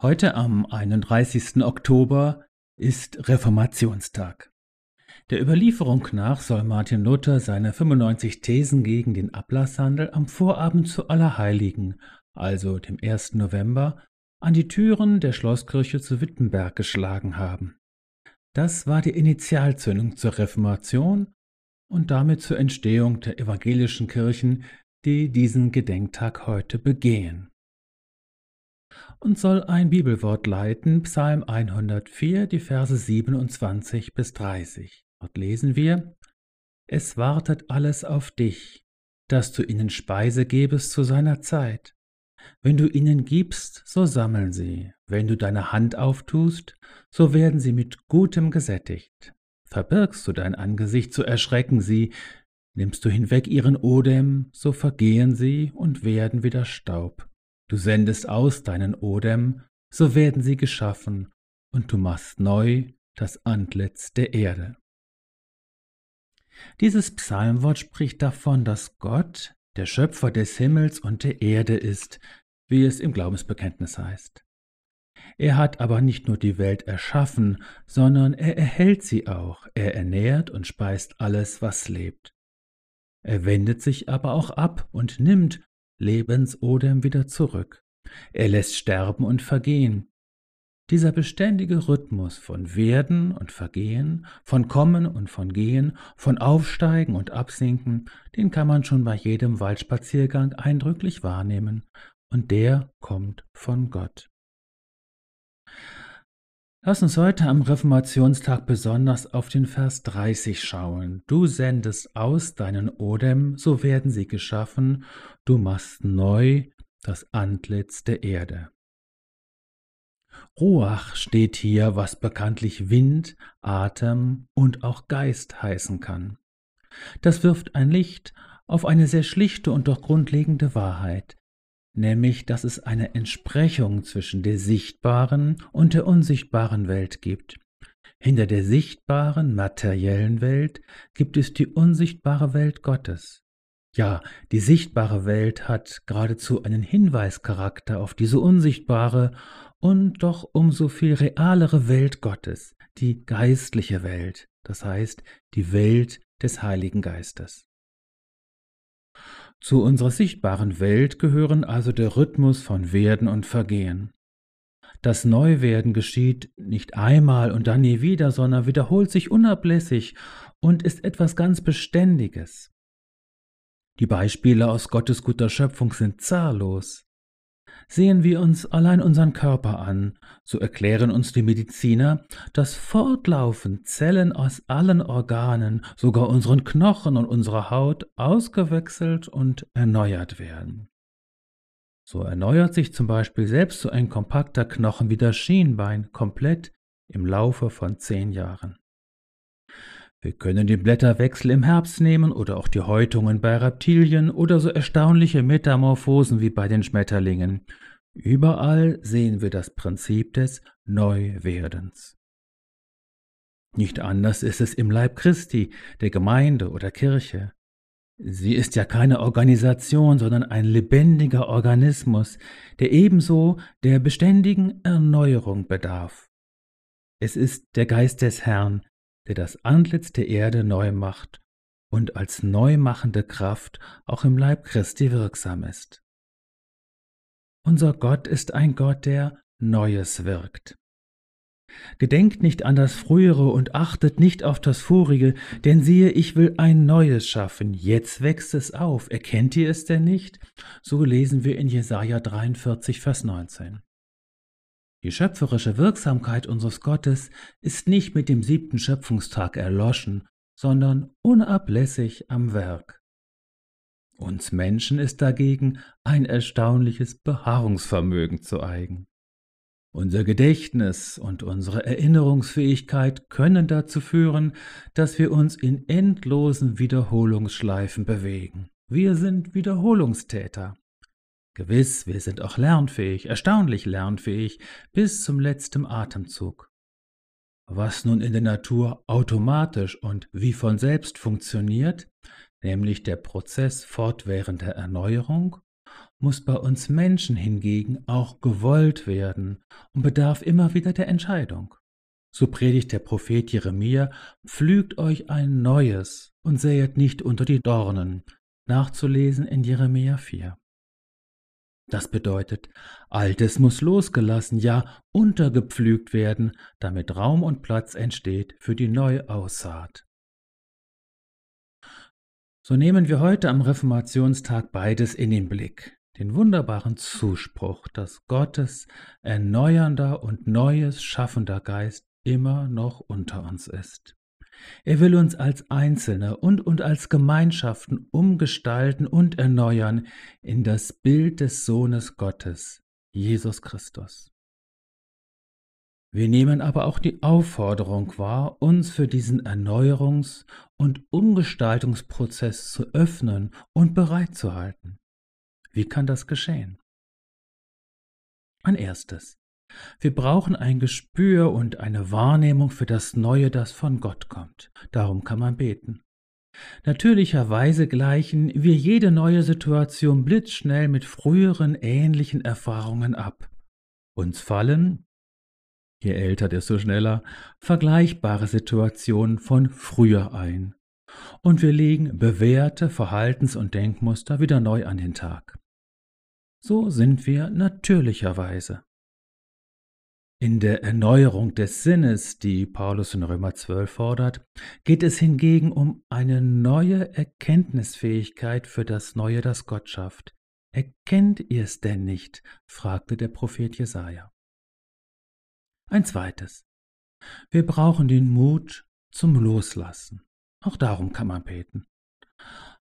Heute am 31. Oktober ist Reformationstag. Der Überlieferung nach soll Martin Luther seine 95 Thesen gegen den Ablasshandel am Vorabend zu Allerheiligen, also dem 1. November, an die Türen der Schlosskirche zu Wittenberg geschlagen haben. Das war die Initialzündung zur Reformation und damit zur Entstehung der evangelischen Kirchen, die diesen Gedenktag heute begehen. Und soll ein Bibelwort leiten, Psalm 104, die Verse 27 bis 30. Dort lesen wir, Es wartet alles auf dich, dass du ihnen Speise gebest zu seiner Zeit. Wenn du ihnen gibst, so sammeln sie. Wenn du deine Hand auftust, so werden sie mit Gutem gesättigt. Verbirgst du dein Angesicht, so erschrecken sie. Nimmst du hinweg ihren Odem, so vergehen sie und werden wieder Staub. Du sendest aus deinen Odem, so werden sie geschaffen, und du machst neu das Antlitz der Erde. Dieses Psalmwort spricht davon, dass Gott der Schöpfer des Himmels und der Erde ist, wie es im Glaubensbekenntnis heißt. Er hat aber nicht nur die Welt erschaffen, sondern er erhält sie auch, er ernährt und speist alles, was lebt. Er wendet sich aber auch ab und nimmt Lebensodem wieder zurück. Er lässt sterben und vergehen. Dieser beständige Rhythmus von Werden und Vergehen, von Kommen und von Gehen, von Aufsteigen und Absinken, den kann man schon bei jedem Waldspaziergang eindrücklich wahrnehmen, und der kommt von Gott. Lass uns heute am Reformationstag besonders auf den Vers 30 schauen. Du sendest aus deinen Odem, so werden sie geschaffen, du machst neu das Antlitz der Erde. Ruach steht hier, was bekanntlich Wind, Atem und auch Geist heißen kann. Das wirft ein Licht auf eine sehr schlichte und doch grundlegende Wahrheit nämlich dass es eine Entsprechung zwischen der sichtbaren und der unsichtbaren Welt gibt. Hinter der sichtbaren, materiellen Welt gibt es die unsichtbare Welt Gottes. Ja, die sichtbare Welt hat geradezu einen Hinweischarakter auf diese unsichtbare und doch umso viel realere Welt Gottes, die geistliche Welt, das heißt die Welt des Heiligen Geistes. Zu unserer sichtbaren Welt gehören also der Rhythmus von Werden und Vergehen. Das Neuwerden geschieht nicht einmal und dann nie wieder, sondern wiederholt sich unablässig und ist etwas ganz Beständiges. Die Beispiele aus Gottes guter Schöpfung sind zahllos. Sehen wir uns allein unseren Körper an, so erklären uns die Mediziner, dass fortlaufend Zellen aus allen Organen, sogar unseren Knochen und unserer Haut, ausgewechselt und erneuert werden. So erneuert sich zum Beispiel selbst so ein kompakter Knochen wie das Schienbein komplett im Laufe von zehn Jahren. Wir können den Blätterwechsel im Herbst nehmen oder auch die Häutungen bei Reptilien oder so erstaunliche Metamorphosen wie bei den Schmetterlingen. Überall sehen wir das Prinzip des Neuwerdens. Nicht anders ist es im Leib Christi, der Gemeinde oder Kirche. Sie ist ja keine Organisation, sondern ein lebendiger Organismus, der ebenso der beständigen Erneuerung bedarf. Es ist der Geist des Herrn, der das Antlitz der Erde neu macht und als neumachende Kraft auch im Leib Christi wirksam ist. Unser Gott ist ein Gott, der Neues wirkt. Gedenkt nicht an das Frühere und achtet nicht auf das Vorige, denn siehe, ich will ein Neues schaffen, jetzt wächst es auf. Erkennt ihr es denn nicht? So lesen wir in Jesaja 43, Vers 19. Die schöpferische Wirksamkeit unseres Gottes ist nicht mit dem siebten Schöpfungstag erloschen, sondern unablässig am Werk. Uns Menschen ist dagegen ein erstaunliches Beharrungsvermögen zu eigen. Unser Gedächtnis und unsere Erinnerungsfähigkeit können dazu führen, dass wir uns in endlosen Wiederholungsschleifen bewegen. Wir sind Wiederholungstäter. Gewiss, wir sind auch lernfähig, erstaunlich lernfähig, bis zum letzten Atemzug. Was nun in der Natur automatisch und wie von selbst funktioniert, nämlich der Prozess fortwährender Erneuerung, muss bei uns Menschen hingegen auch gewollt werden und bedarf immer wieder der Entscheidung. So predigt der Prophet Jeremia, pflügt euch ein neues und säet nicht unter die Dornen, nachzulesen in Jeremia 4. Das bedeutet, Altes muss losgelassen, ja untergepflügt werden, damit Raum und Platz entsteht für die Neuaussaat. So nehmen wir heute am Reformationstag beides in den Blick, den wunderbaren Zuspruch, dass Gottes erneuernder und neues schaffender Geist immer noch unter uns ist. Er will uns als Einzelne und, und als Gemeinschaften umgestalten und erneuern in das Bild des Sohnes Gottes, Jesus Christus. Wir nehmen aber auch die Aufforderung wahr, uns für diesen Erneuerungs- und Umgestaltungsprozess zu öffnen und bereit zu halten. Wie kann das geschehen? Ein erstes. Wir brauchen ein Gespür und eine Wahrnehmung für das Neue, das von Gott kommt. Darum kann man beten. Natürlicherweise gleichen wir jede neue Situation blitzschnell mit früheren ähnlichen Erfahrungen ab. Uns fallen, je älter, desto schneller, vergleichbare Situationen von früher ein. Und wir legen bewährte Verhaltens- und Denkmuster wieder neu an den Tag. So sind wir natürlicherweise. In der Erneuerung des Sinnes, die Paulus in Römer 12 fordert, geht es hingegen um eine neue Erkenntnisfähigkeit für das Neue, das Gott schafft. Erkennt ihr es denn nicht? fragte der Prophet Jesaja. Ein zweites. Wir brauchen den Mut zum Loslassen. Auch darum kann man beten.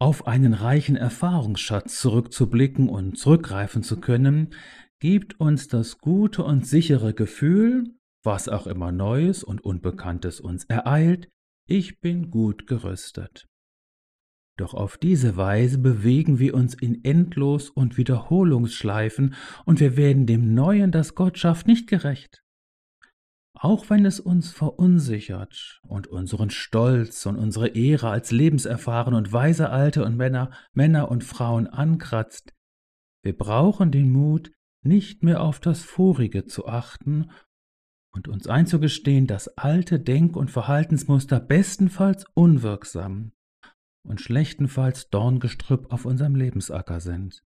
Auf einen reichen Erfahrungsschatz zurückzublicken und zurückgreifen zu können, gibt uns das gute und sichere Gefühl, was auch immer Neues und Unbekanntes uns ereilt, ich bin gut gerüstet. Doch auf diese Weise bewegen wir uns in Endlos- und Wiederholungsschleifen und wir werden dem Neuen, das Gott schafft, nicht gerecht. Auch wenn es uns verunsichert und unseren Stolz und unsere Ehre als lebenserfahren und weise Alte und Männer, Männer und Frauen ankratzt, wir brauchen den Mut, nicht mehr auf das Vorige zu achten und uns einzugestehen, dass alte Denk- und Verhaltensmuster bestenfalls unwirksam und schlechtenfalls Dorngestrüpp auf unserem Lebensacker sind.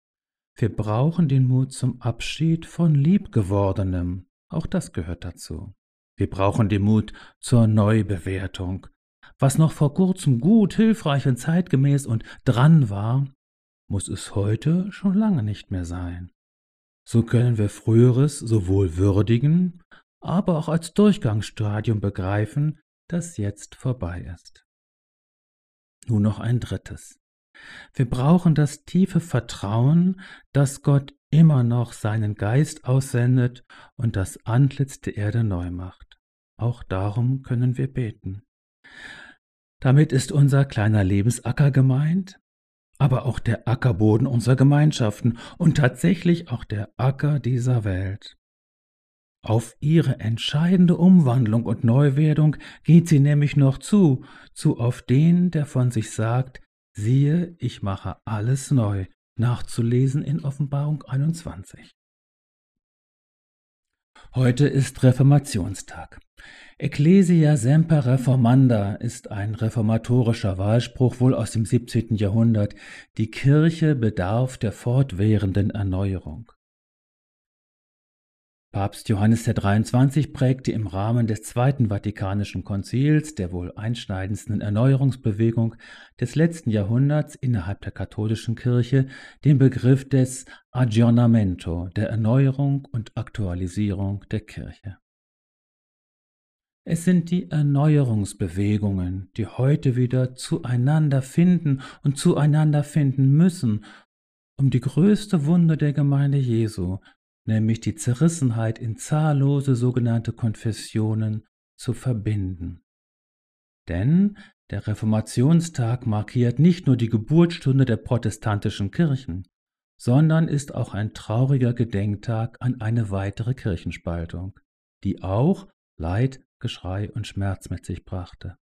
Wir brauchen den Mut zum Abschied von Liebgewordenem, auch das gehört dazu. Wir brauchen den Mut zur Neubewertung. Was noch vor kurzem gut, hilfreich und zeitgemäß und dran war, muss es heute schon lange nicht mehr sein. So können wir Früheres sowohl würdigen, aber auch als Durchgangsstadium begreifen, das jetzt vorbei ist. Nun noch ein drittes. Wir brauchen das tiefe Vertrauen, dass Gott immer noch seinen Geist aussendet und das Antlitz der Erde neu macht. Auch darum können wir beten. Damit ist unser kleiner Lebensacker gemeint, aber auch der Ackerboden unserer Gemeinschaften und tatsächlich auch der Acker dieser Welt. Auf ihre entscheidende Umwandlung und Neuwerdung geht sie nämlich noch zu, zu auf den, der von sich sagt, siehe, ich mache alles neu, nachzulesen in Offenbarung 21. Heute ist Reformationstag. Ecclesia semper reformanda ist ein reformatorischer Wahlspruch wohl aus dem 17. Jahrhundert. Die Kirche bedarf der fortwährenden Erneuerung. Papst Johannes der 23 prägte im Rahmen des Zweiten Vatikanischen Konzils, der wohl einschneidendsten Erneuerungsbewegung des letzten Jahrhunderts innerhalb der katholischen Kirche, den Begriff des Aggiornamento, der Erneuerung und Aktualisierung der Kirche. Es sind die Erneuerungsbewegungen, die heute wieder zueinander finden und zueinander finden müssen, um die größte Wunde der Gemeinde Jesu, nämlich die Zerrissenheit in zahllose sogenannte Konfessionen, zu verbinden. Denn der Reformationstag markiert nicht nur die Geburtsstunde der protestantischen Kirchen, sondern ist auch ein trauriger Gedenktag an eine weitere Kirchenspaltung, die auch Leid, Geschrei und Schmerz mit sich brachte.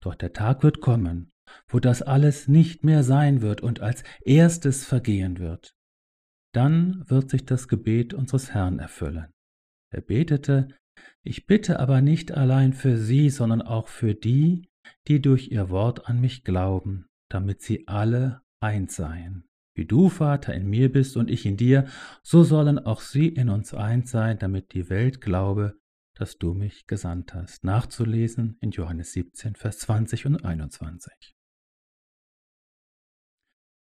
Doch der Tag wird kommen, wo das alles nicht mehr sein wird und als erstes vergehen wird. Dann wird sich das Gebet unseres Herrn erfüllen. Er betete, ich bitte aber nicht allein für sie, sondern auch für die, die durch ihr Wort an mich glauben, damit sie alle eins seien. Wie du, Vater, in mir bist und ich in dir, so sollen auch sie in uns eins sein, damit die Welt glaube, dass du mich gesandt hast. Nachzulesen in Johannes 17, Vers 20 und 21.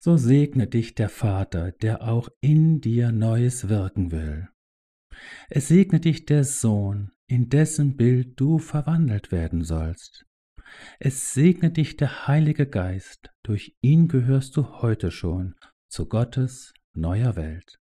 So segne dich der Vater, der auch in dir Neues wirken will. Es segne dich der Sohn, in dessen Bild du verwandelt werden sollst. Es segne dich der Heilige Geist, durch ihn gehörst du heute schon zu Gottes neuer Welt.